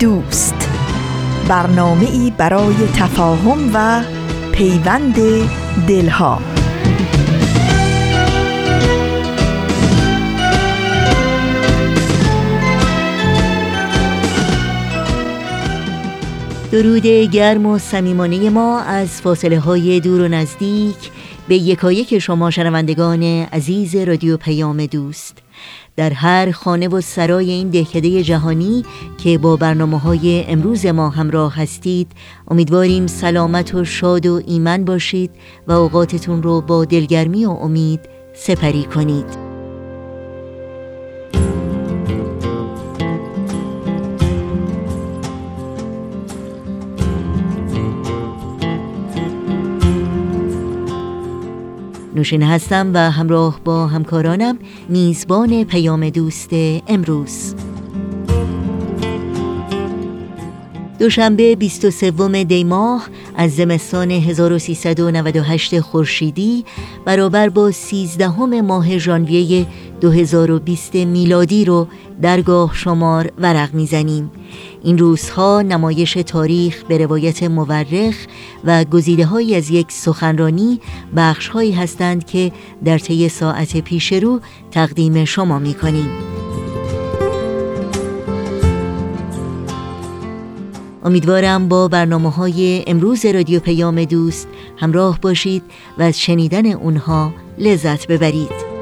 دوست. برنامه ای برای تفاهم و پیوند دلها. درود گرم و صمیمانه ما از فاصله های دور و نزدیک به یکایک شما شنوندگان عزیز رادیو پیام دوست. در هر خانه و سرای این دهکده جهانی که با برنامه های امروز ما همراه هستید امیدواریم سلامت و شاد و ایمن باشید و اوقاتتون رو با دلگرمی و امید سپری کنید. نوشین هستم و همراه با همکارانم میزبان پیام دوست امروز. دوشنبه 23 دی ماه از زمستان 1398 خورشیدی برابر با 13 ماه ژانویه 2020 میلادی رو درگاه شمار ورق می‌زنیم این روزها نمایش تاریخ به روایت مورخ و گزیده های از یک سخنرانی بخش هایی هستند که در طی ساعت پیش رو تقدیم شما می کنیم. امیدوارم با برنامه های امروز رادیو پیام دوست همراه باشید و از شنیدن اونها لذت ببرید.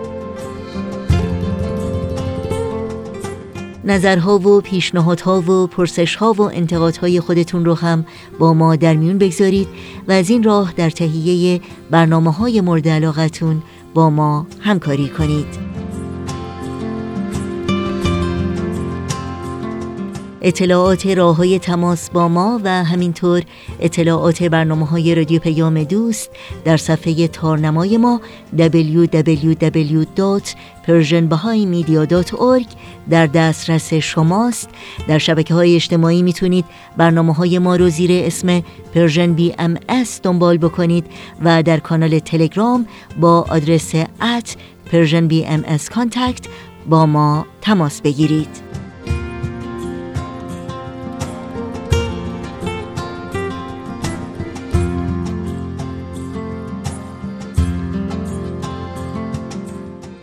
نظرها و پیشنهادها و پرسشها و انتقادهای خودتون رو هم با ما در میون بگذارید و از این راه در تهیه برنامه های مورد علاقتون با ما همکاری کنید. اطلاعات راه های تماس با ما و همینطور اطلاعات برنامه های رادیو پیام دوست در صفحه تارنمای ما www.persianbahaimedia.org در دسترس شماست. در شبکه های اجتماعی می‌تونید برنامه های ما رو زیر اسم Persian BMS دنبال بکنید و در کانال تلگرام با آدرس at Persian BMS با ما تماس بگیرید.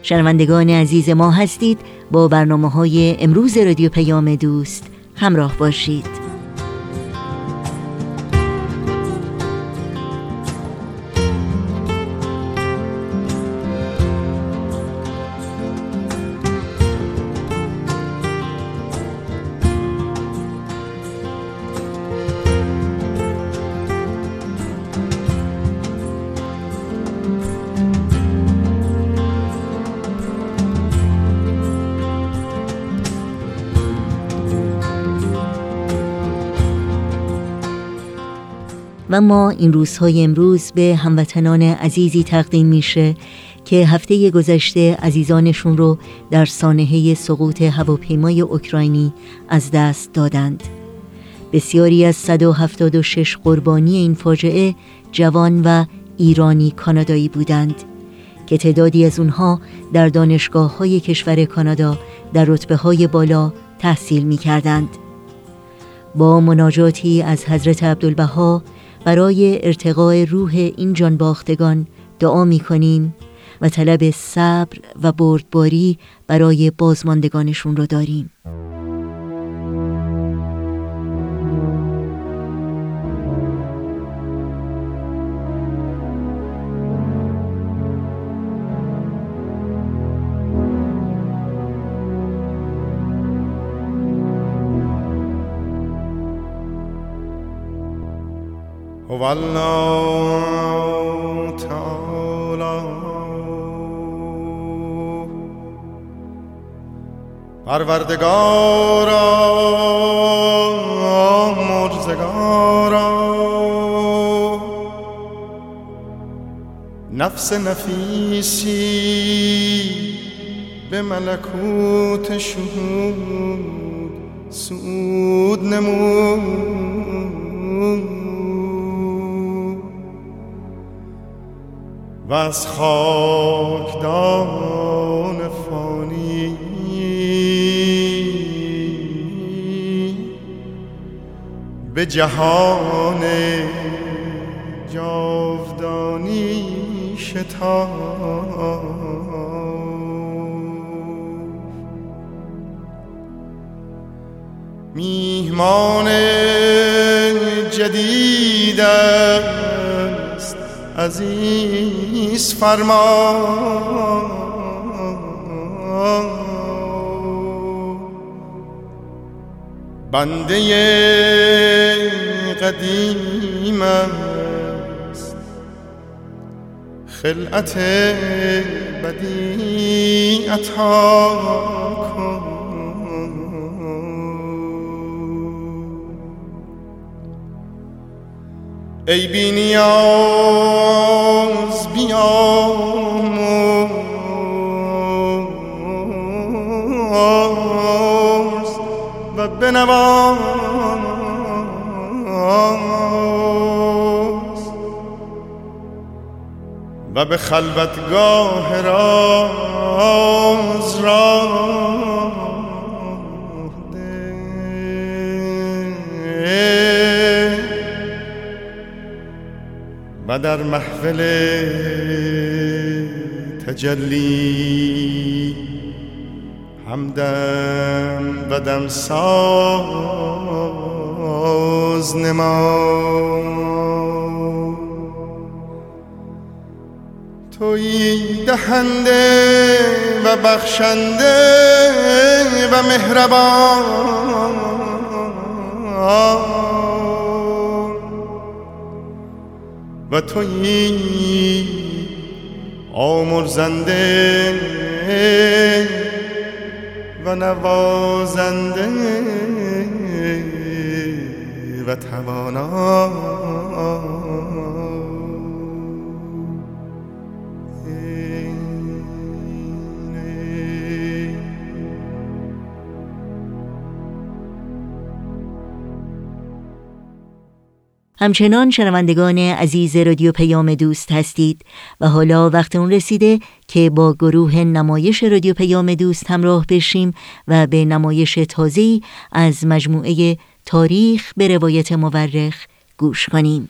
شنوندگان عزیز ما هستید. با برنامه های امروز رادیو پیام دوست همراه باشید. و ما این روزهای امروز به هموطنان عزیزی تقدیم میشه که هفته گذشته عزیزانشون رو در سانحه سقوط هواپیمای اوکراینی از دست دادند بسیاری از 176 قربانی این فاجعه جوان و ایرانی کانادایی بودند که تعدادی از اونها در دانشگاه های کشور کانادا در رتبه های بالا تحصیل می کردند. با مناجاتی از حضرت عبدالبها برای ارتقاء روح این جان باختگان دعا می کنیم و طلب صبر و بردباری برای بازماندگانشون رو داریم. والله تعالى پروردگارا مرزگارا نفس نفیسی به ملکوت شهود سود نمود و از خاکدان فانی. به جهان جاودانی شتاب. میهمان جدید عزیز فرما بنده قدیم است. خلعت بدی عطا کن. ای بی نیاز بیاموز و بنواز و به خلوتگاه راز راز و در محفل تجلی همدم و دم ساز نما توی دهنده و بخشنده و مهربان. و تویی آمرزنده و نوازنده و توانا. همچنان شنوندگان عزیز رادیو پیام دوست هستید و حالا وقت اون رسیده که با گروه نمایش رادیو پیام دوست همراه بشیم و به نمایش تازه‌ای از مجموعه تاریخ به روایت مورخ گوش کنیم.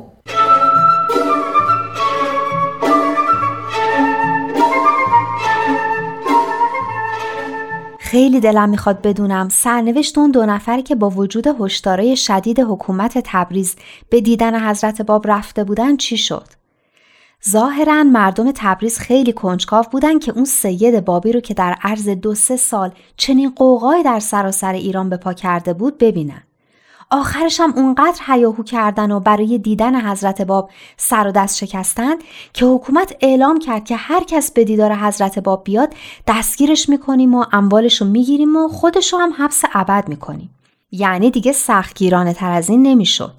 خیلی دلم می‌خواد بدونم سرنوشت اون دو نفری که با وجود هشدارای شدید حکومت تبریز به دیدن حضرت باب رفته بودن چی شد؟ ظاهرا مردم تبریز خیلی کنجکاو بودن که اون سید بابی رو که در عرض دو سه سال چنین قوقای در سراسر ایران به پا کرده بود ببینن. آخرش هم اونقدر هیاهو کردن و برای دیدن حضرت باب سر و دست شکستن که حکومت اعلام کرد که هر کس به دیدار حضرت باب بیاد دستگیرش می‌کنیم و اموالش رو می‌گیریم و خودش رو هم حبس ابد می‌کنیم. یعنی دیگه سختگیرانه تر از این نمی‌شد.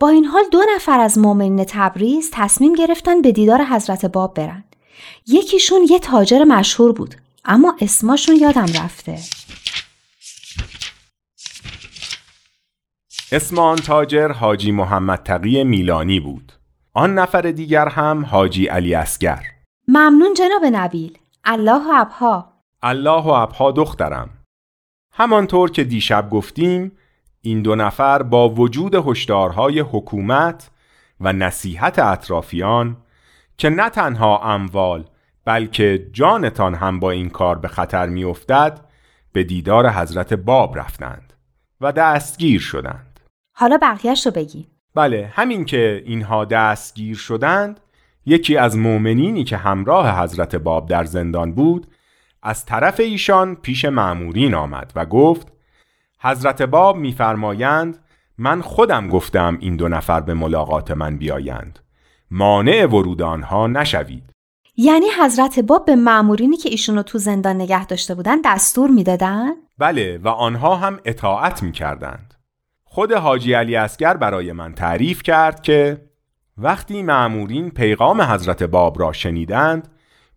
با این حال دو نفر از مؤمنین تبریز تصمیم گرفتن به دیدار حضرت باب برن. یکیشون یه تاجر مشهور بود اما اسماشون یادم رفته. اسم آن تاجر حاجی محمد تقی میلانی بود. آن نفر دیگر هم حاجی علی اسگر. ممنون جناب نبیل. الله و ابها. الله و ابها دخترم. همانطور که دیشب گفتیم این دو نفر با وجود هشدارهای حکومت و نصیحت اطرافیان که نه تنها اموال بلکه جانتان هم با این کار به خطر میافتد به دیدار حضرت باب رفتند و دستگیر شدند حالا بقیهش رو بگی بله همین که اینها دستگیر شدند یکی از مؤمنینی که همراه حضرت باب در زندان بود از طرف ایشان پیش معمورین آمد و گفت حضرت باب میفرمایند من خودم گفتم این دو نفر به ملاقات من بیایند. مانع ورود آنها نشوید. یعنی حضرت باب به معمورینی که ایشونو تو زندان نگه داشته بودن دستور می‌دادن؟ بله و آنها هم اطاعت می‌کردند. خود حاجی علی اسگر برای من تعریف کرد که وقتی معمورین پیغام حضرت باب را شنیدند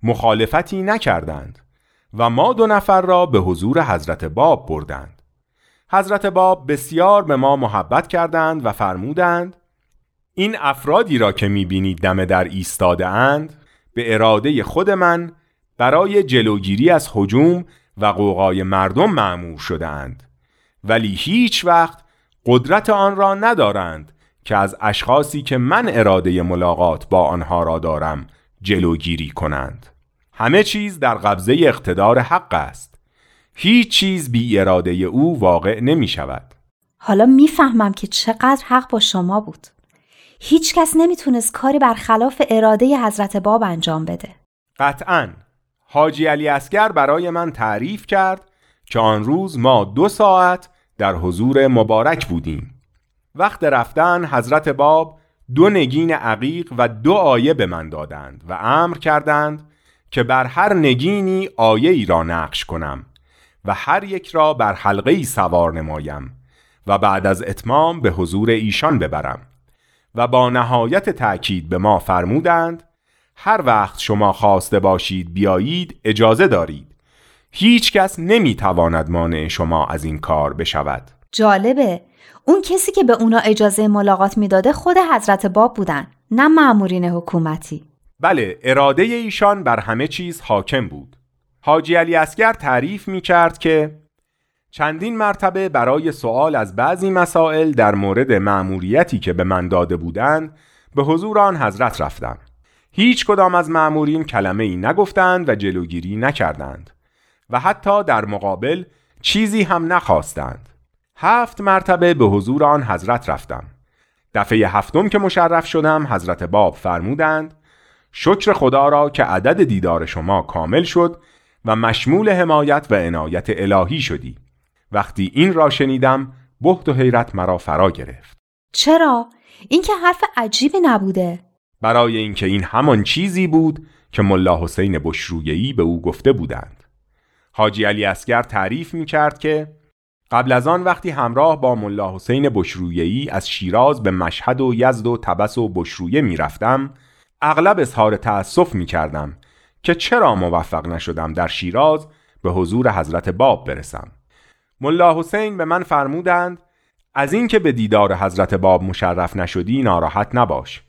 مخالفتی نکردند و ما دو نفر را به حضور حضرت باب بردند. حضرت باب بسیار به ما محبت کردند و فرمودند این افرادی را که می‌بینید دم در ایستاده اند به اراده خود من برای جلوگیری از حجوم و قوقای مردم معمور شدهاند ولی هیچ وقت قدرت آن را ندارند که از اشخاصی که من اراده ملاقات با آنها را دارم جلوگیری کنند. همه چیز در قبضه اقتدار حق است. هیچ چیز بی اراده او واقع نمی شود. حالا می‌فهمم که چقدر حق با شما بود. هیچ کس نمی‌تونست کاری برخلاف اراده حضرت باب انجام بده. قطعا. حاجی علی اسگر برای من تعریف کرد که آن روز ما دو ساعت در حضور مبارک بودیم. وقت رفتن حضرت باب دو نگین عقیق و دو آیه به من دادند و امر کردند که بر هر نگینی آیه ای را نقش کنم و هر یک را بر حلقه ای سوار نمایم و بعد از اتمام به حضور ایشان ببرم و با نهایت تأکید به ما فرمودند هر وقت شما خواسته باشید بیایید اجازه دارید. هیچ کس نمی تواند مانع شما از این کار بشود. جالبه. اون کسی که به اونا اجازه ملاقات می‌داده خود حضرت باب بودن نه معمورین حکومتی. بله اراده ایشان بر همه چیز حاکم بود. حاجی علی اسگر تعریف می کرد که چندین مرتبه برای سوال از بعضی مسائل در مورد مأموریتی که به من داده بودند به حضور آن حضرت رفتم. هیچ کدام از مأمورین کلمه ای نگفتند و جلوگیری نکردند. و حتی در مقابل چیزی هم نخواستند. هفت مرتبه به حضور آن حضرت رفتم. دفعه هفتم که مشرف شدم حضرت باب فرمودند شکر خدا را که عدد دیدار شما کامل شد و مشمول حمایت و عنایت الهی شدی. وقتی این را شنیدم بحت و حیرت مرا فرا گرفت. چرا؟ این که حرف عجیبی نبوده. برای اینکه این همان چیزی بود که ملا حسین بشرویهی به او گفته بودند. حاجی علی اسگر تعریف می کرد که قبل از آن وقتی همراه با ملا حسین بشرویهی از شیراز به مشهد و یزد و تبس و بشرویه می رفتم اغلب اظهار تأسف می کردم که چرا موفق نشدم در شیراز به حضور حضرت باب برسم. ملا حسین به من فرمودند از اینکه به دیدار حضرت باب مشرف نشدی ناراحت نباش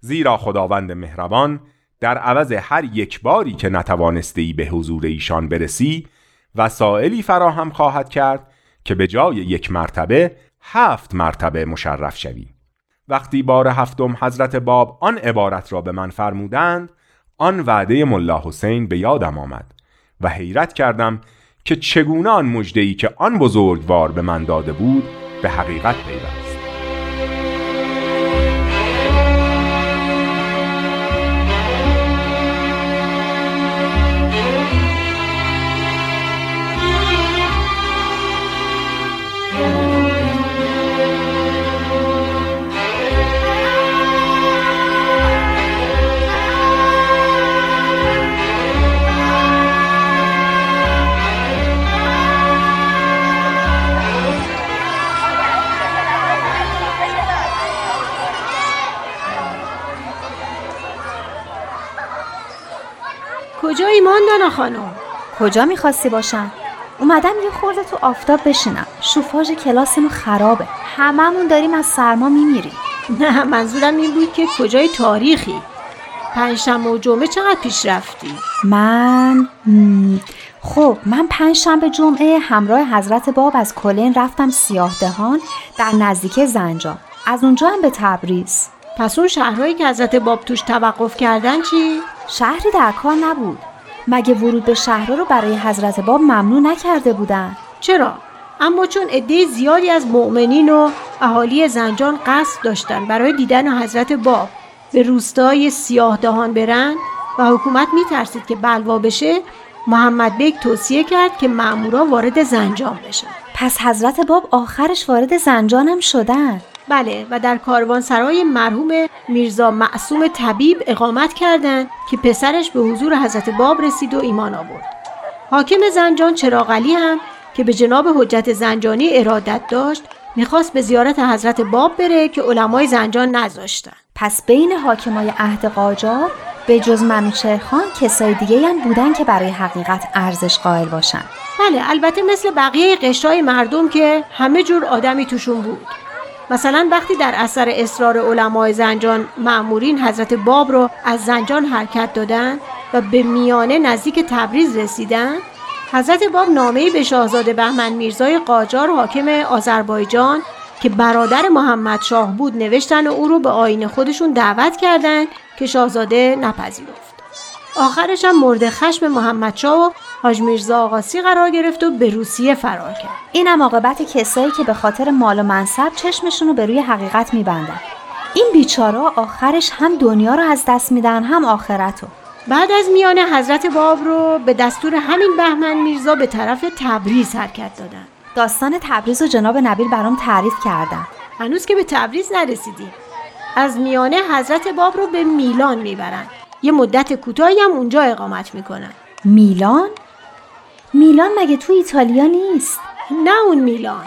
زیرا خداوند مهربان در عوض هر یک باری که نتوانسته ای به حضور ایشان برسی وسائلی فراهم خواهد کرد که به جای یک مرتبه هفت مرتبه مشرف شوی وقتی بار هفتم حضرت باب آن عبارت را به من فرمودند آن وعده ملا حسین به یادم آمد و حیرت کردم که چگونه آن مجدهی که آن بزرگوار به من داده بود به حقیقت پیوست. ماندانا خانم. کجا می‌خواستی باشم؟ اومدم یه خورده تو آفتاب بشینم. شوفاژ کلاسمون خرابه. هممون داریم از سرما میمیریم. نه منظورم این بود که کجای تاریخی؟ پنجشنبه و جمعه چقدر پیش رفتی؟ من خب من پنجشنبه جمعه همراه حضرت باب از کلین رفتم سیاه دهان در نزدیک زنجان. از اونجا هم به تبریز. پس اون شهرهایی که حضرت باب توش توقف کردن چی؟ شهری در کار نبود. مگه ورود به شهرها رو برای حضرت باب ممنوع نکرده بودن؟ چرا؟ اما چون عده زیادی از مؤمنین و اهالی زنجان قصد داشتن برای دیدن حضرت باب به روستای سیاه دهان برن و حکومت میترسید که بلوا بشه محمد بیگ توصیه کرد که مامورا وارد زنجان بشن. پس حضرت باب آخرش وارد زنجانم شدن؟ بله و در سرای مرحوم میرزا معصوم طبیب اقامت کردند که پسرش به حضور حضرت باب رسید و ایمان آورد. حاکم زنجان چراغلی هم که به جناب حجت زنجانی ارادت داشت می‌خواست به زیارت حضرت باب بره که علمای زنجان نذاشتن. پس بین حاکمای عهد قاجار به جز خان کسای دیگه هم بودن که برای حقیقت ارزش قائل باشن بله البته مثل بقیه قشای مردم که همه جور آدمی توشون بود. مثلا وقتی در اثر اصرار علمای زنجان معمورین حضرت باب رو از زنجان حرکت دادن و به میانه نزدیک تبریز رسیدن حضرت باب نامه‌ای به شاهزاده بهمن میرزای قاجار حاکم آذربایجان که برادر محمد شاه بود نوشتن و او رو به آین خودشون دعوت کردند که شاهزاده نپذیرفت. آخرش هم مورد خشم محمد شاه و حاج میرزا آقاسی قرار گرفت و به روسیه فرار کرد. اینم عاقبت کسایی که به خاطر مال و منصب چشمشون رو به روی حقیقت میبندن. این بیچارا آخرش هم دنیا رو از دست میدن هم آخرت رو بعد از میان حضرت باب رو به دستور همین بهمن میرزا به طرف تبریز حرکت دادن. داستان تبریز و جناب نبیل برام تعریف کردن. هنوز که به تبریز نرسیدیم از میانه حضرت باب رو به میلان می‌برن. یه مدت کوتاهی هم اونجا اقامت می‌کنن. میلان؟ میلان مگه تو ایتالیا نیست؟ نه اون میلان.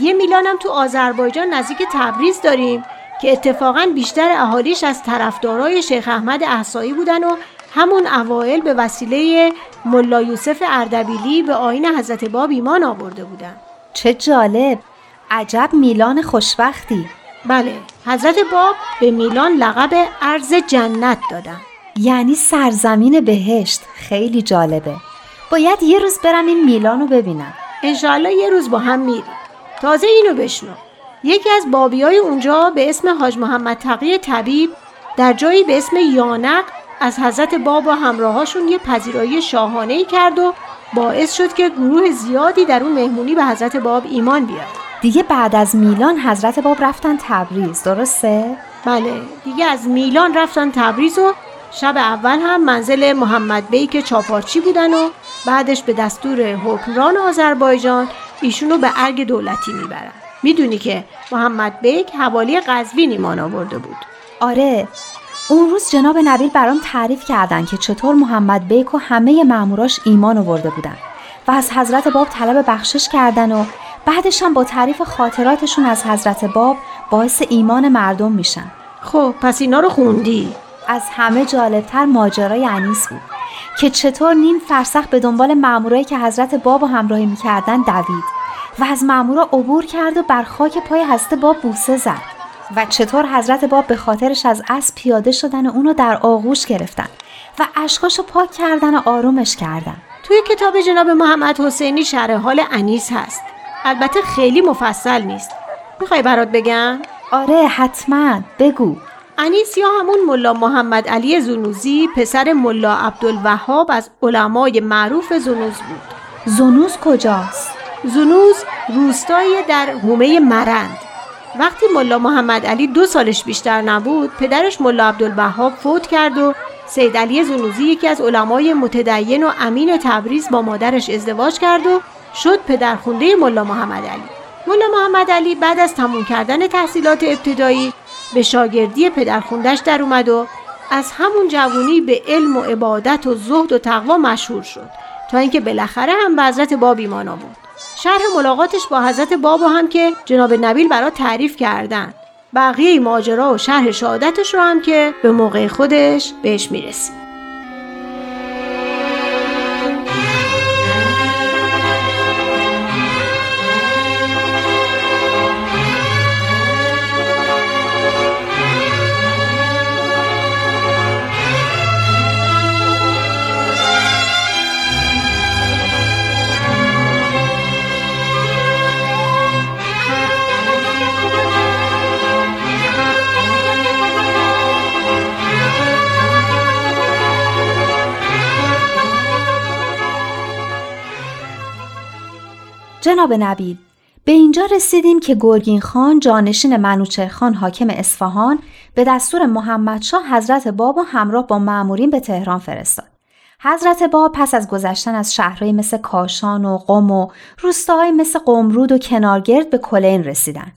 یه میلان هم تو آذربایجان نزدیک تبریز داریم که اتفاقا بیشتر اهالیش از طرفدارای شیخ احمد احسایی بودن و همون اوایل به وسیله ملا یوسف اردبیلی به آین حضرت باب ایمان آورده بودن. چه جالب. عجب میلان خوشبختی. بله حضرت باب به میلان لقب ارز جنت دادن. یعنی سرزمین بهشت. خیلی جالبه. باید یه روز برم این میلان رو ببینم یه روز با هم میریم. تازه اینو بشنو. یکی از بابی های اونجا به اسم حاج محمد تقی طبیب در جایی به اسم یانق از حضرت باب و همراهاشون یه پذیرایی شاهانه ای کرد و باعث شد که گروه زیادی در اون مهمونی به حضرت باب ایمان بیاد. دیگه بعد از میلان حضرت باب رفتن تبریز درسته؟ بله دیگه از میلان رفتن تبریز و شب اول هم منزل محمد بیک چاپارچی بودن و بعدش به دستور حکمران آذربایجان ایشونو به ارگ دولتی می‌برن. می‌دونی که محمد بیک حوالی قزوین ایمان آورده بود. آره. اون روز جناب نبیل برام تعریف کردن که چطور محمد بیک و همه ماموراش ایمان آورده بودن و از حضرت باب طلب بخشش کردن و بعدش هم با تعریف خاطراتشون از حضرت باب باعث ایمان مردم میشن. خب پس اینا رو خوندی؟ از همه جالبتر ماجرای انیس بود. که چطور نیم فرسخ به دنبال مامورایی که حضرت باب و همراهی می‌کردن دوید و از مامورا عبور کرد و بر خاک پای حضرت باب بوسه زد و چطور حضرت باب به خاطرش از اسب پیاده شدن و اونو در آغوش گرفتن و اشکاشو پاک کردن و آرومش کردن. توی کتاب جناب محمد حسینی شرح حال انیس هست. البته خیلی مفصل نیست. می‌خوای برات بگم؟ آره حتما. بگو. انیس یا همون ملا محمد علی زنوزی پسر ملا عبدالوهاب از علمای معروف زنوز بود. زنوز کجاست؟ زنوز روستایی در هومه مرند. وقتی ملا محمد علی دو سالش بیشتر نبود پدرش ملا عبدالوهاب فوت کرد و سید علی زنوزی یکی از علمای متدین و امین تبریز با مادرش ازدواج کرد و شد پدرخونده ملا محمد علی. ملا محمد علی بعد از تموم کردن تحصیلات ابتدایی به شاگردی پدرخوندش در اومد و از همون جوونی به علم و عبادت و زهد و تقوا مشهور شد. تا اینکه بالاخره هم به حضرت باب ایمان آورد. شرح ملاقاتش با حضرت باب هم که جناب نبیل برا تعریف کردن. بقیه ماجرا و شرح شهادتش رو هم که به موقع خودش بهش می‌رسید. جناب نبیل به اینجا رسیدیم که گرگین خان جانشین منوچهر خان حاکم اصفهان به دستور محمدشاه حضرت باب و همراه با مأمورین به تهران فرستاد. حضرت باب پس از گذشتن از شهرهایی مثل کاشان و قم و روستاهایی مثل قمرود و کنارگرد به کلین رسیدن.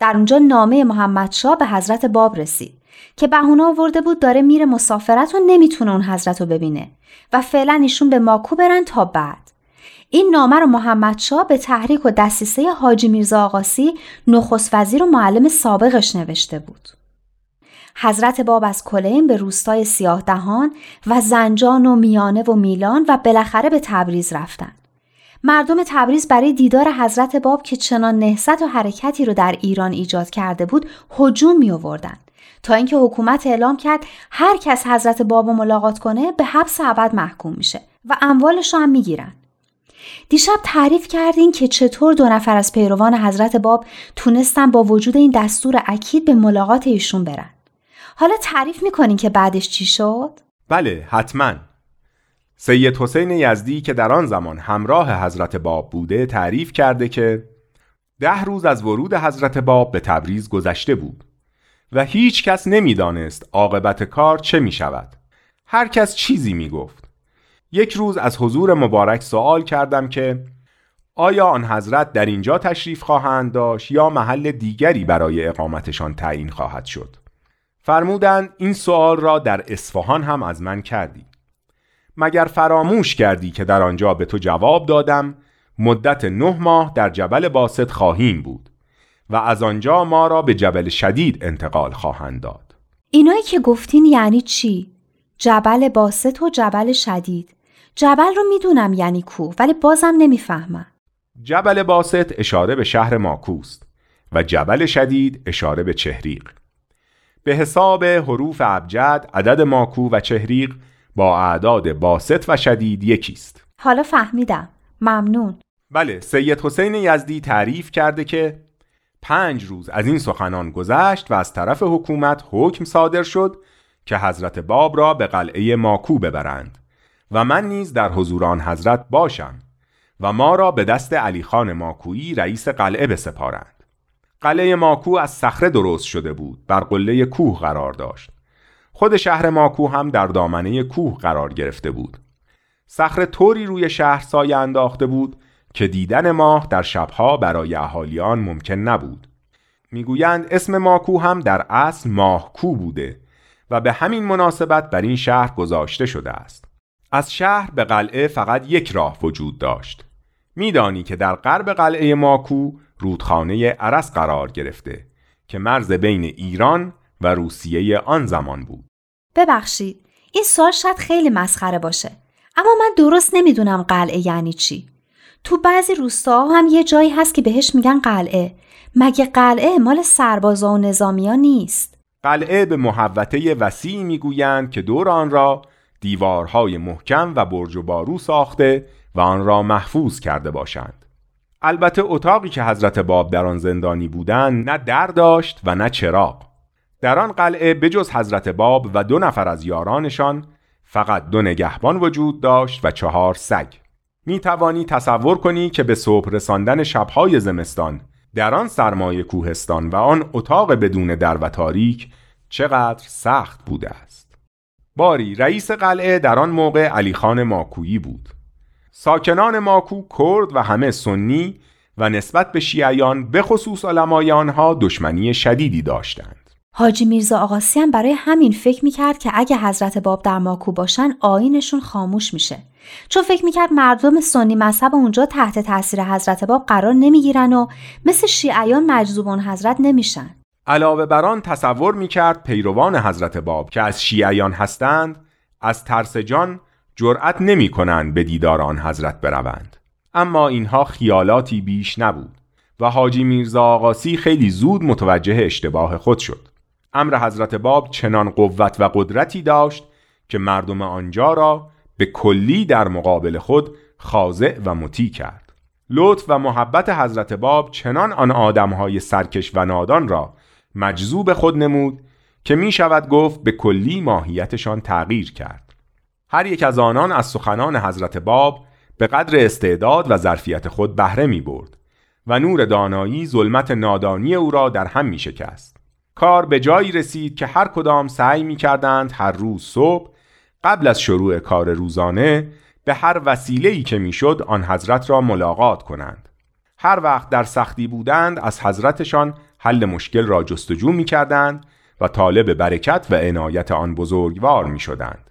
در اونجا نامه محمدشاه به حضرت باب رسید که بهونه آورده بود داره میره مسافرت و نمی‌تونه اون حضرت رو ببینه و فعلا ایشون به ماکو برن تا بعد. این نامه رو محمدشاه به تحریک و دستیسه حاجی میرزا آقاسی نخست وزیر و معلم سابقش نوشته بود. حضرت باب از کلین به روستای سیاه دهان و زنجان و میانه و میلان و بالاخره به تبریز رفتند. مردم تبریز برای دیدار حضرت باب که چنان نهضت و حرکتی رو در ایران ایجاد کرده بود هجوم می آوردند تا اینکه حکومت اعلام کرد هر کس حضرت باب رو ملاقات کنه به حبس ابد محکوم میشه و اموالش هم می‌گیرن دیشب تعریف کردین که چطور دو نفر از پیروان حضرت باب تونستن با وجود این دستور اکید به ملاقات ایشون برن حالا تعریف می‌کنین که بعدش چی شد؟ بله حتما سید حسین یزدی که در آن زمان همراه حضرت باب بوده تعریف کرده که ده روز از ورود حضرت باب به تبریز گذشته بود و هیچ کس نمی‌دانست عاقبت کار چه می شود. هر کس چیزی می گفت. یک روز از حضور مبارک سوال کردم که آیا آن حضرت در اینجا تشریف خواهند داشت یا محل دیگری برای اقامتشان تعیین خواهد شد؟ فرمودند این سوال را در اصفهان هم از من کردی. مگر فراموش کردی که در آنجا به تو جواب دادم مدت نه ماه در جبل باسط خواهیم بود و از آنجا ما را به جبل شدید انتقال خواهند داد اینایی که گفتین یعنی چی؟ جبل باسط و جبل شدید جبل رو می‌دونم یعنی کو ولی بازم نمی‌فهمم. جبل باسط اشاره به شهر ماکوست و جبل شدید اشاره به چهریق. به حساب حروف ابجد عدد ماکو و چهریق با اعداد باسط و شدید یکیست. حالا فهمیدم. ممنون. بله سید حسین یزدی تعریف کرده که پنج روز از این سخنان گذشت و از طرف حکومت حکم صادر شد که حضرت باب را به قلعه ماکو ببرند. و من نیز در حضور آن حضرت باشم و ما را به دست علی خان ماکویی رئیس قلعه بسپارند. قلعه ماکو از صخره درست شده بود بر قله کوه قرار داشت. خود شهر ماکو هم در دامنه کوه قرار گرفته بود. صخره طوری روی شهر سایه انداخته بود که دیدن ماه در شبها برای اهالیان ممکن نبود. می‌گویند اسم ماکو هم در اصل ماهکو بوده و به همین مناسبت بر این شهر گذاشته شده است. از شهر به قلعه فقط یک راه وجود داشت. میدانی که در غرب قلعه ماکو رودخانه عرس قرار گرفته که مرز بین ایران و روسیه آن زمان بود. ببخشید این سوال شاید خیلی مسخره باشه اما من درست نمی‌دونم قلعه یعنی چی. تو بعضی روستاها هم یه جایی هست که بهش میگن قلعه. مگه قلعه مال سربازا و نظامیا نیست؟ قلعه به محوطه وسیعی می‌گویند که دور آن را دیوارهای محکم و برج و بارو ساخته و آن را محفوظ کرده باشند. البته اتاقی که حضرت باب در آن زندانی بودند نه در داشت و نه چراغ. در آن قلعه بجز حضرت باب و دو نفر از یارانشان فقط دو نگهبان وجود داشت و چهار سگ. می توانی تصور کنی که به صبح رساندن شبهای زمستان در آن سرمایه کوهستان و آن اتاق بدون در و تاریک چقدر سخت بوده است. باری رئیس قلعه در آن موقع علی خان ماکویی بود. ساکنان ماکو کرد و همه سنی و نسبت به شیعیان به خصوص علمای آنها دشمنی شدیدی داشتند. حاجی میرزا آقاسی هم برای همین فکر می‌کرد که اگه حضرت باب در ماکو باشن آینشون خاموش میشه. چون فکر می‌کرد مردم سنی مذهب اونجا تحت تاثیر حضرت باب قرار نمی‌گیرن و مثل شیعیان مجذوب اون حضرت نمیشن. علاوه بر آن تصور می‌کرد پیروان حضرت باب که از شیعیان هستند از ترس جان جرأت نمی‌کنند به دیدار آن حضرت بروند. اما اینها خیالاتی بیش نبود و حاجی میرزا آقاسی خیلی زود متوجه اشتباه خود شد. امر حضرت باب چنان قوت و قدرتی داشت که مردم آنجا را به کلی در مقابل خود خاضع و مطیع کرد. لطف و محبت حضرت باب چنان آن آدمهای سرکش و نادان را مجذوب خود نمود که می شود گفت به کلی ماهیتشان تغییر کرد هر یک از آنان از سخنان حضرت باب به قدر استعداد و ظرفیت خود بهره می برد و نور دانایی ظلمت نادانی او را در هم می شکست. کار به جایی رسید که هر کدام سعی می کردند هر روز صبح قبل از شروع کار روزانه به هر وسیله‌ای که می‌شد آن حضرت را ملاقات کنند. هر وقت در سختی بودند از حضرتشان حل مشکل را جستجو می کردند و طالب برکت و عنایت آن بزرگوار می شدند.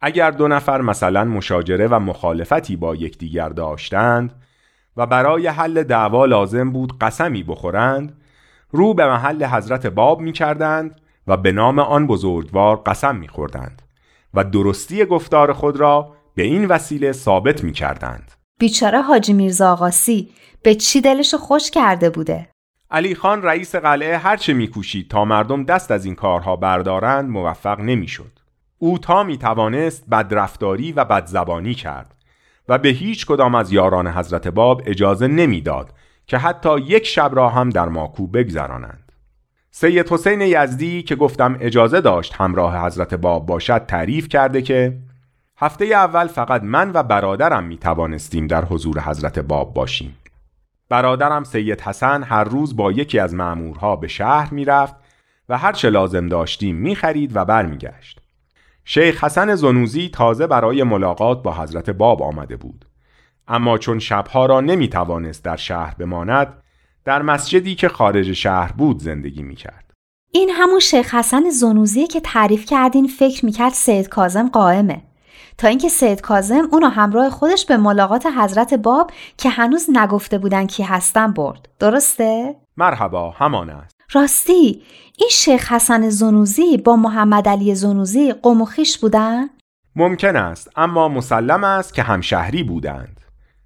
اگر دو نفر مثلا مشاجره و مخالفتی با یکدیگر داشتند و برای حل دعوا لازم بود قسمی بخورند رو به محل حضرت باب می کردند و به نام آن بزرگوار قسم می خوردند و درستی گفتار خود را به این وسیله ثابت می کردند. بیچاره حاجی میرزا آقاسی به چی دلش خوش کرده بوده؟ علی خان رئیس قلعه هرچه میکوشید تا مردم دست از این کارها بردارند موفق نمی‌شد. او تا می توانست بدرفتاری و بدزبانی کرد و به هیچ کدام از یاران حضرت باب اجازه نمی‌داد که حتی یک شب را هم در ماکو بگذرانند. سید حسین یزدی که گفتم اجازه داشت همراه حضرت باب باشد تعریف کرده که هفته اول فقط من و برادرم می توانستیم در حضور حضرت باب باشیم. برادرم سید حسن هر روز با یکی از معمورها به شهر می رفت و هر چه لازم داشتیم می خرید و برمیگشت. شیخ حسن زنوزی تازه برای ملاقات با حضرت باب آمده بود. اما چون شبها را نمی توانست در شهر بماند در مسجدی که خارج شهر بود زندگی می کرد. این همون شیخ حسن زنوزیه که تعریف کردین فکر می‌کرد سید کازم قائمه. تا اینکه سید کازم اونو همراه خودش به ملاقات حضرت باب که هنوز نگفته بودن کی هستن برد درسته؟ مرحبا همان است راستی این شیخ حسن زنوزی با محمد علی زنوزی قوم و خیش بودن؟ ممکن است اما مسلم است که همشهری بودند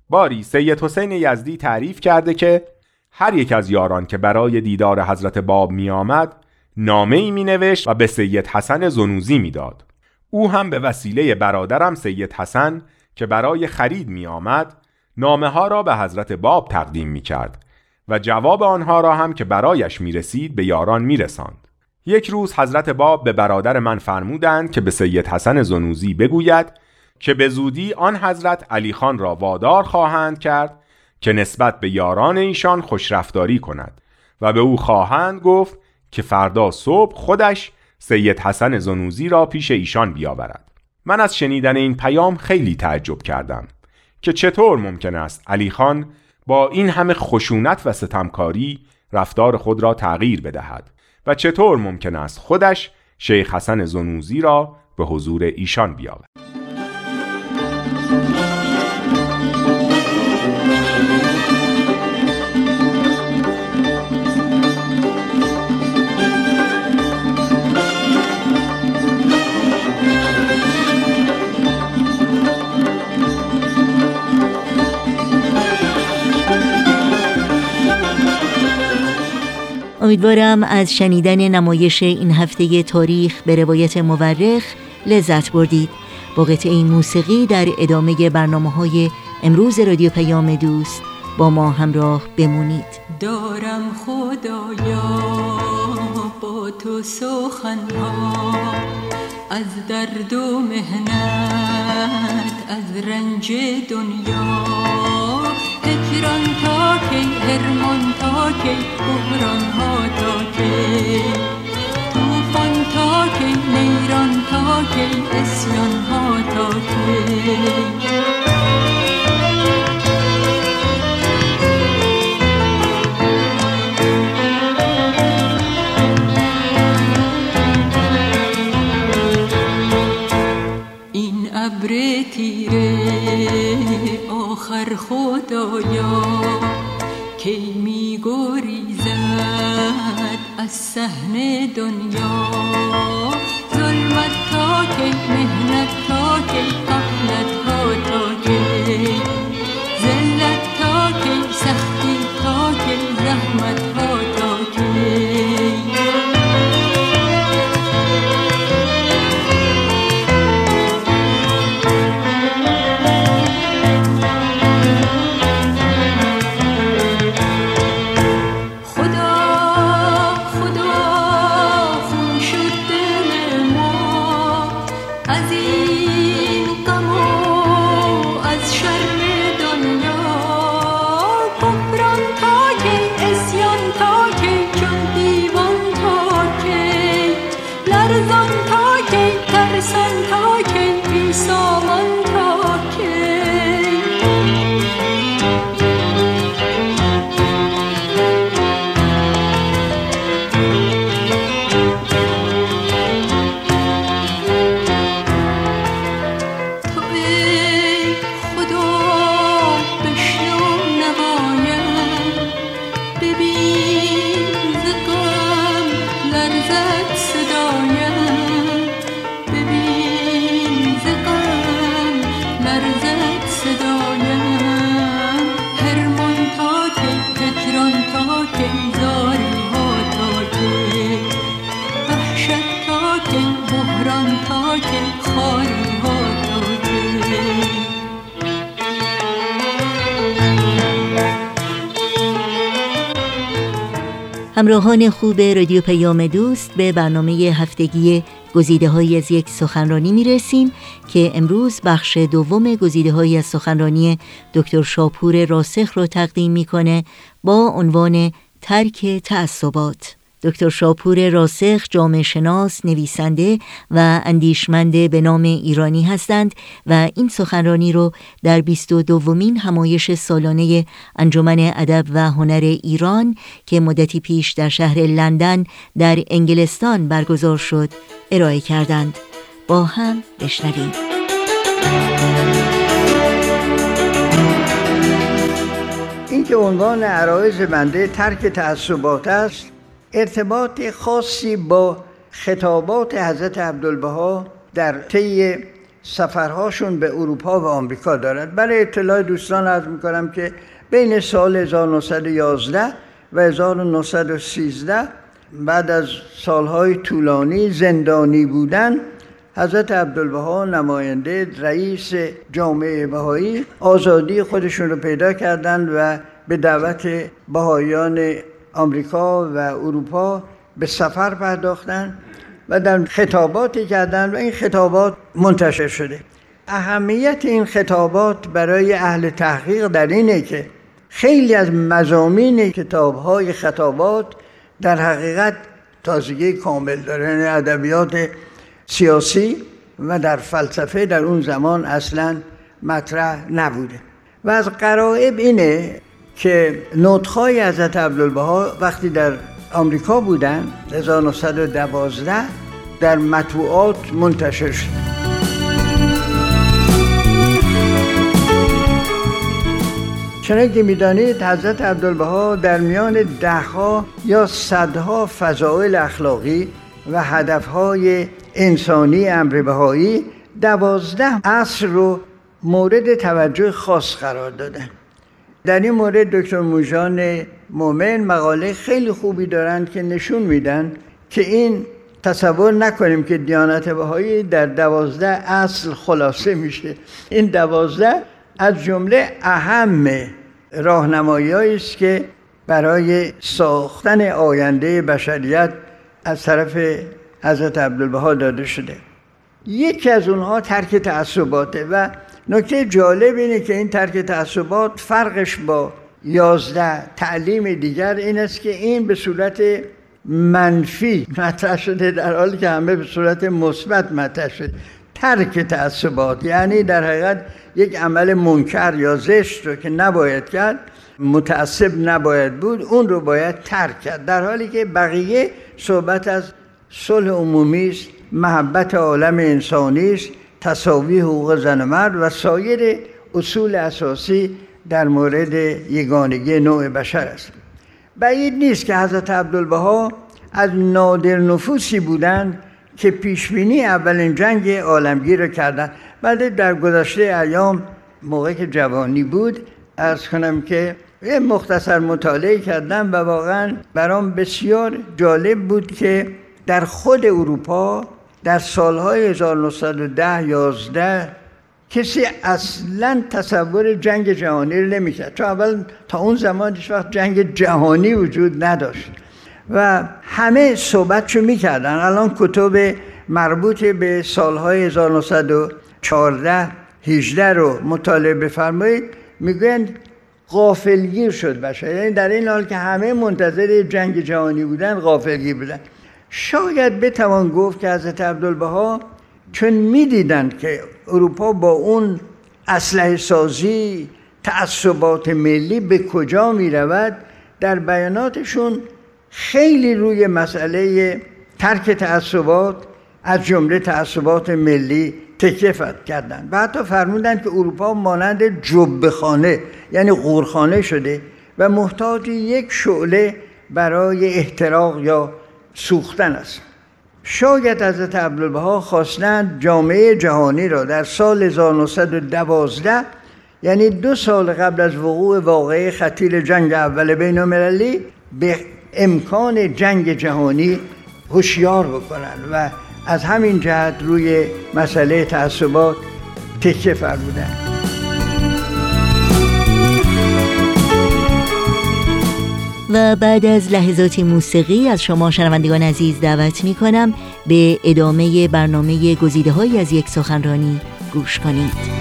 باری سید حسین یزدی تعریف کرده که هر یک از یاران که برای دیدار حضرت باب می آمد نامه ای می نوشت و به سید حسن زنوزی می داد. او هم به وسیله برادرم سید حسن که برای خرید می آمد نامه ها را به حضرت باب تقدیم می کرد و جواب آنها را هم که برایش می رسید به یاران می رساند. یک روز حضرت باب به برادر من فرمودند که به سید حسن زنوزی بگوید که به زودی آن حضرت علی خان را وادار خواهند کرد که نسبت به یاران ایشان خوشرفتاری کند و به او خواهند گفت که فردا صبح خودش سید حسن زنوزی را پیش ایشان بیاورد. من از شنیدن این پیام خیلی تعجب کردم که چطور ممکن است علی خان با این همه خشونت و ستمکاری رفتار خود را تغییر بدهد و چطور ممکن است خودش شیخ حسن زنوزی را به حضور ایشان بیاورد. امیدوارم از شنیدن نمایش این هفته تاریخ به روایت مورخ لذت بردید. با قطعه موسیقی در ادامه برنامه های امروز رادیو پیام دوست با ما همراه بمونید. دارم خدایا با تو سخنها از درد و مهنت از رنج دنیا. هجران تا کی هرمان تا کی بحران ها تا کی. توفان تا کی نیران تا کی اسیان ها تا کی. همراهان خوب رادیو پیام دوست به برنامه هفتگی گزیده های از یک سخنرانی می رسیم که امروز بخش دوم گزیده های از سخنرانی دکتر شاپور راسخ را تقدیم می‌کنه با عنوان ترک تعصبات. دکتر شاپور راسخ جامعه شناس نویسنده و اندیشمند به نام ایرانی هستند و این سخنرانی رو در 22 دومین همایش سالانه انجمن ادب و هنر ایران که مدتی پیش در شهر لندن در انگلستان برگزار شد ارائه کردند. با هم بشنویم. این که عنوان عرایز بنده ترک تعصبات است ارتباط خاصی با خطابات حضرت عبدالبها در طی سفرهاشون به اروپا و آمریکا دارد. برای اطلاع دوستان عرض می‌کنم که بین سال 1911 و 1913 بعد از سالهای طولانی زندانی بودن حضرت عبدالبها نماینده رئیس جامعه بهایی آزادی خودشون رو پیدا کردند و به دعوت بهاییان آمریکا و اروپا به سفر پرداختن و در خطاباتی کردن و این خطابات منتشر شده. اهمیت این خطابات برای اهل تحقیق در اینه که خیلی از مزامین کتاب های خطابات در حقیقت تازگی کامل داره یعنی ادبیات سیاسی و در فلسفه در اون زمان اصلا مطرح نبوده. و از قرائب اینه که نوتخای حضرت عبدالبها وقتی در آمریکا بودن 1912 در مطبوعات منتشر شد. چنانکه که می‌دانید حضرت عبدالبها در میان دهها یا صدها فضائل اخلاقی و هدفهای انسانی امر بهایی دوازده اصل رو مورد توجه خاص قرار دادن. در این مورد دکتر موجان مومن مقاله خیلی خوبی دارند که نشون میدن که این تصور نکنیم که دیانت بهایی در دوازده اصل خلاصه میشه. این دوازده از جمله اهم راهنمایی است که برای ساختن آینده بشریت از طرف حضرت عبدالبها داده شده. یکی از اونها ترک تعصباته و نکته جالب اینه که این ترک تعصبات فرقش با یازده تعلیم دیگر این است که این به صورت منفی مطرح شده در حالی که همه به صورت مثبت مطرح شده. ترک تعصبات یعنی در حقیقت یک عمل منکر یا زشت رو که نباید کرد متعصب نباید بود اون رو باید ترک کرد. در حالی که بقیه صحبت از صلح عمومی است محبت عالم انسانی است تصاوی حقوق زن و مرد و سایر اصول اساسی در مورد یگانگی نوع بشر است. بعید نیست که حضرت عبدالبها از نادر نفوسی بودند که پیشبینی اولین جنگ عالمگیر را کردند. بعد در گذشته ایام موقع که جوانی بود ارز کنم که یه مختصر مطالعه کردم و واقعا برام بسیار جالب بود که در خود اروپا در سالهای 1910 11 کسی اصلا تصور جنگ جهانی رو نمی‌کرد. چون اول تا اون زمان هیچ وقت جنگ جهانی وجود نداشت. و همه صحبتشو می‌کردن. الان کتب مربوط به سالهای 1914 18 رو مطالعه بفرمایید می‌گویند غافلگیر شد بشه یعنی در این حال که همه منتظر جنگ جهانی بودن غافلگیر بودن. شاید بتوان گفت که حضرت عبدالبها چون می‌دیدند که اروپا با اون اسلحه سازی تعصبات ملی به کجا می رود در بیاناتشون خیلی روی مسئله ترک تعصبات از جمله تعصبات ملی تکیه کردند و حتی فرمودن که اروپا مانند جبهخانه یعنی قورخانه شده و محتاج یک شعله برای احتراق یا سوختن است. شاید حضرت عبدالبها خواستند جامعه جهانی را در سال 1912 یعنی دو سال قبل از وقوع واقعه خطیر جنگ اول بین المللی به امکان جنگ جهانی هوشیار بکنند و از همین جهت روی مسئله تعصبات تکیه فرمودند. و بعد از لحظات موسیقی از شما شنوندگان عزیز دعوت می کنم به ادامه برنامه گزیده های از یک سخنرانی گوش کنید.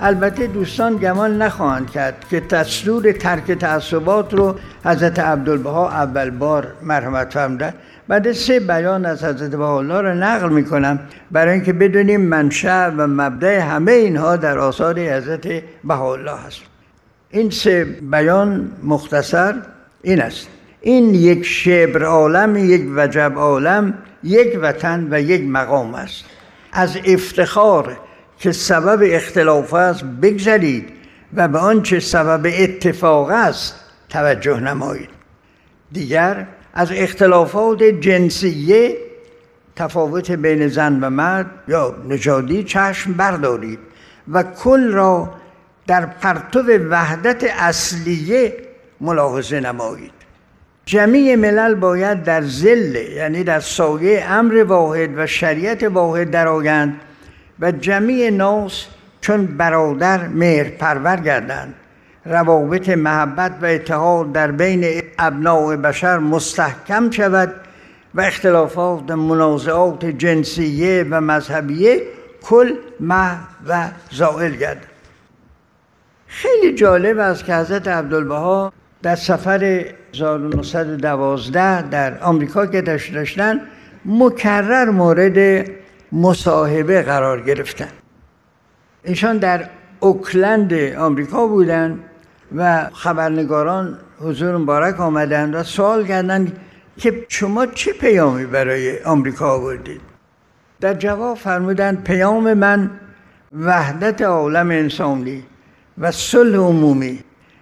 البته دوستان گمان نخواهند کرد که تصدور ترک تعصبات رو حضرت عبدالبها اول بار مرحمت فرمودن. بعد سه بیان از حضرت بهاءالله رو نقل می‌کنم برای اینکه بدونیم منشأ و مبدع همه اینها در آثار حضرت بهاءالله هست. این سه بیان مختصر این است. این یک شبر عالم یک وجب عالم یک وطن و یک مقام است. از افتخار که سبب اختلاف است بگذرید و به آنچه سبب اتفاق است توجه نمایید. دیگر از اختلافات جنسیه تفاوت بین زن و مرد یا نژادی چشم بردارید و کل را در پرتو وحدت اصلیه ملاحظه نمایید. جمیع ملل باید در زل یعنی در سایه امر واحد و شریعت واحد درآیند و جمیع ناس چون برادر مهر پرور گردند. روابط محبت و اتحاد در بین ابناع بشر مستحکم شود و اختلافات منازعات جنسیه و مذهبیه کل مح و زائل گردد. خیلی جالب است که حضرت عبدالبها در سفر 1912 در آمریکا که داشتن مکرر مورد مصاحبه قرار گرفتن. ایشان در اوکلند آمریکا بودن و خبرنگاران حضور مبارک آمدند و سوال کردند که شما چه پیامی برای آمریکا آوردید؟ در جواب فرمودند پیام من وحدت عالم انسانی و صلح عمومی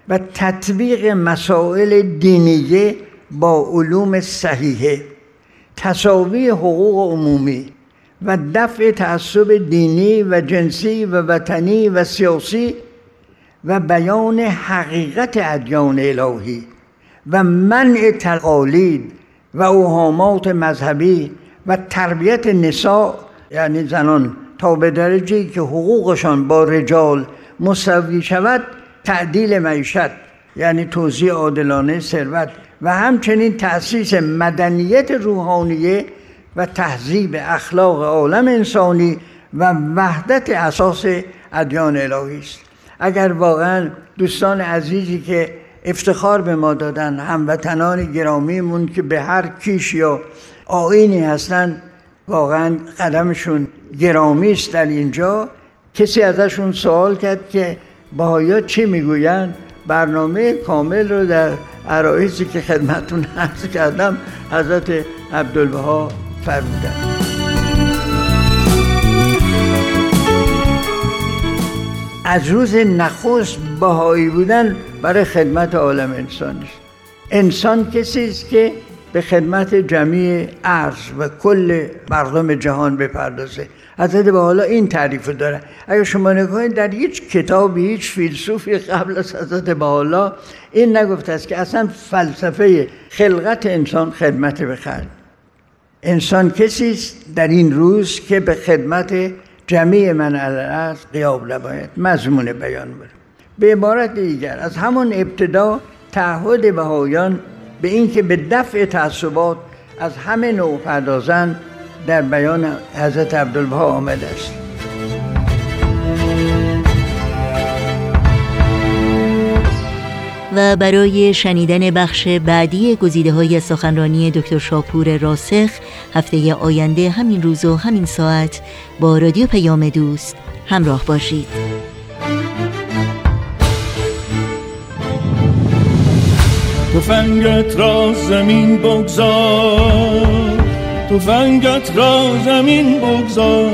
و تطبیق مسائل دینیه با علوم صحیحه. تصاوی حقوق عمومی و دفع تعصب دینی و جنسی و وطنی و سیاسی و بیان حقیقت ادیان الهی و منع تقالید و اوهامات مذهبی و تربیت نساء یعنی زنان تا به درجه که حقوقشان با رجال مساوی شود تعدیل معیشت یعنی توزیع عادلانه ثروت و همچنین تأسیس مدنیت روحانیه و تهذیب اخلاق عالم انسانی و وحدت اساس ادیان الهی است. اگر واقعا دوستان عزیزی که افتخار به ما دادن هموطنان گرامیمون که به هر کیش یا آینی هستن واقعا قدمشون گرامی است در اینجا. کسی ازشون سوال کرد که باهایا چی می‌گویند؟ برنامه کامل رو در عرایزی که خدمتون عرض کردم حضرت عبدالبها فرمودن. از روز نخست بهایی بودن برای خدمت عالم انسانی انسان کسی است که به خدمت جمعی عرض و کل مردم جهان بپردازه. حضرت به حالا این تعریف داره. اگر شما نگاهید در هیچ کتابی هیچ فیلسوفی قبل از حضرت حالا این نگفته است که اصلا فلسفه خلقت انسان خدمت به خلق انسان کسی است در این روز که به خدمت جمعی من الارض قیاب نباید. مضمون بیان بره به عبارت دیگر از همون ابتدا تعهد بهایان به اینکه به دفع تعصبات از همه نوع پردازن در بیان حضرت عبدالبها آمده است. و برای شنیدن بخش بعدی گزیده های سخنرانی دکتر شاپور راسخ هفته آینده همین روز و همین ساعت با رادیو پیام دوست همراه باشید. فنگت را زمین بگذار فنگت را زمین بگذار.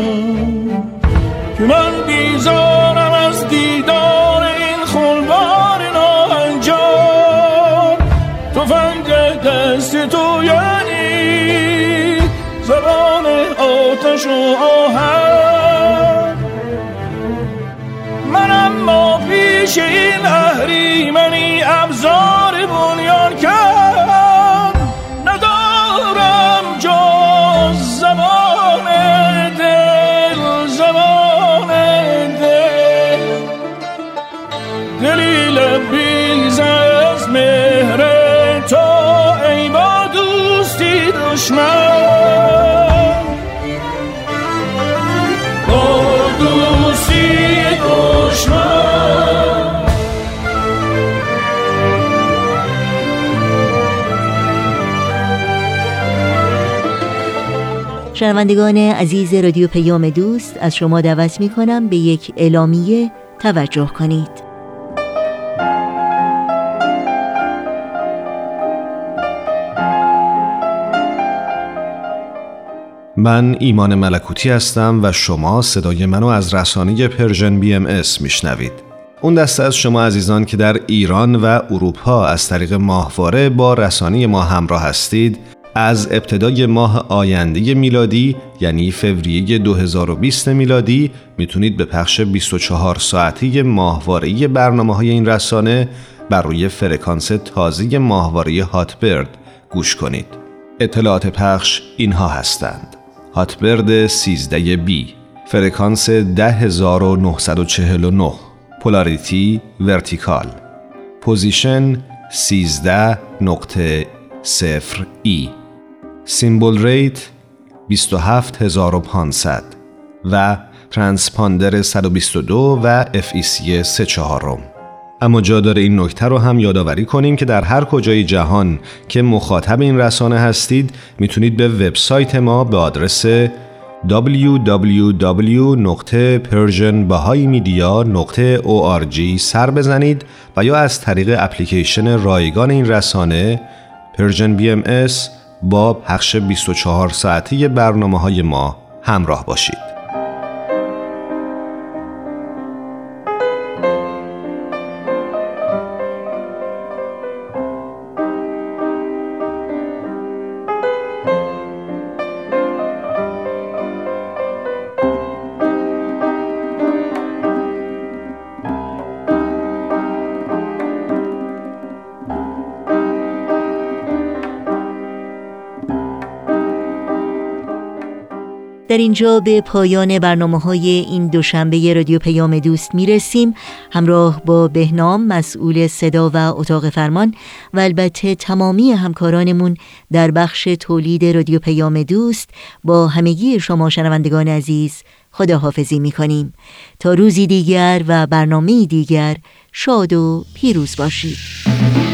که من بیزارم از دیدار آتش و منم من اما پیش این اهریمنی ابزار بنیان کرد ندارم جز زمان دل زمان دل. دلیل بیز از مهر تو ای با دوستی دشمن. شنوندگان عزیز رادیو پیام دوست از شما دعوت می کنم به یک اعلامیه توجه کنید من ایمان ملکوتی هستم و شما صدای منو از رسانه Persian BMS میشنوید. اون دسته از شما عزیزان که در ایران و اروپا از طریق ماهواره با رسانه ما همراه هستید از ابتدای ماه آینده میلادی یعنی فوریه 2020 میلادی می‌تونید به پخش 24 ساعتی ماهواره برنامه های این رسانه بر روی فرکانس تازه ماهواره هاتبرد گوش کنید. اطلاعات پخش اینها هستند. هاتبرد 13 B فرکانس 10949 polarity vertical position 13 نقطه symbol rate 27500 و ترانسپاندر 122 و FEC 3 چهارم. اما جا داره این نکته رو هم یادآوری کنیم که در هر کجای جهان که مخاطب این رسانه هستید می‌تونید به وبسایت ما به آدرس www.persianbahaimedia.org سر بزنید و یا از طریق اپلیکیشن رایگان این رسانه بی ام با پخش 24 ساعتی برنامه های ما همراه باشید. در اینجا به پایان برنامه های این دوشنبه رادیو پیام دوست می رسیم همراه با بهنام مسئول صدا و اتاق فرمان و البته تمامی همکارانمون در بخش تولید رادیو پیام دوست با همگی شما شنوندگان عزیز خداحافظی می کنیم تا روزی دیگر و برنامه دیگر شاد و پیروز باشید.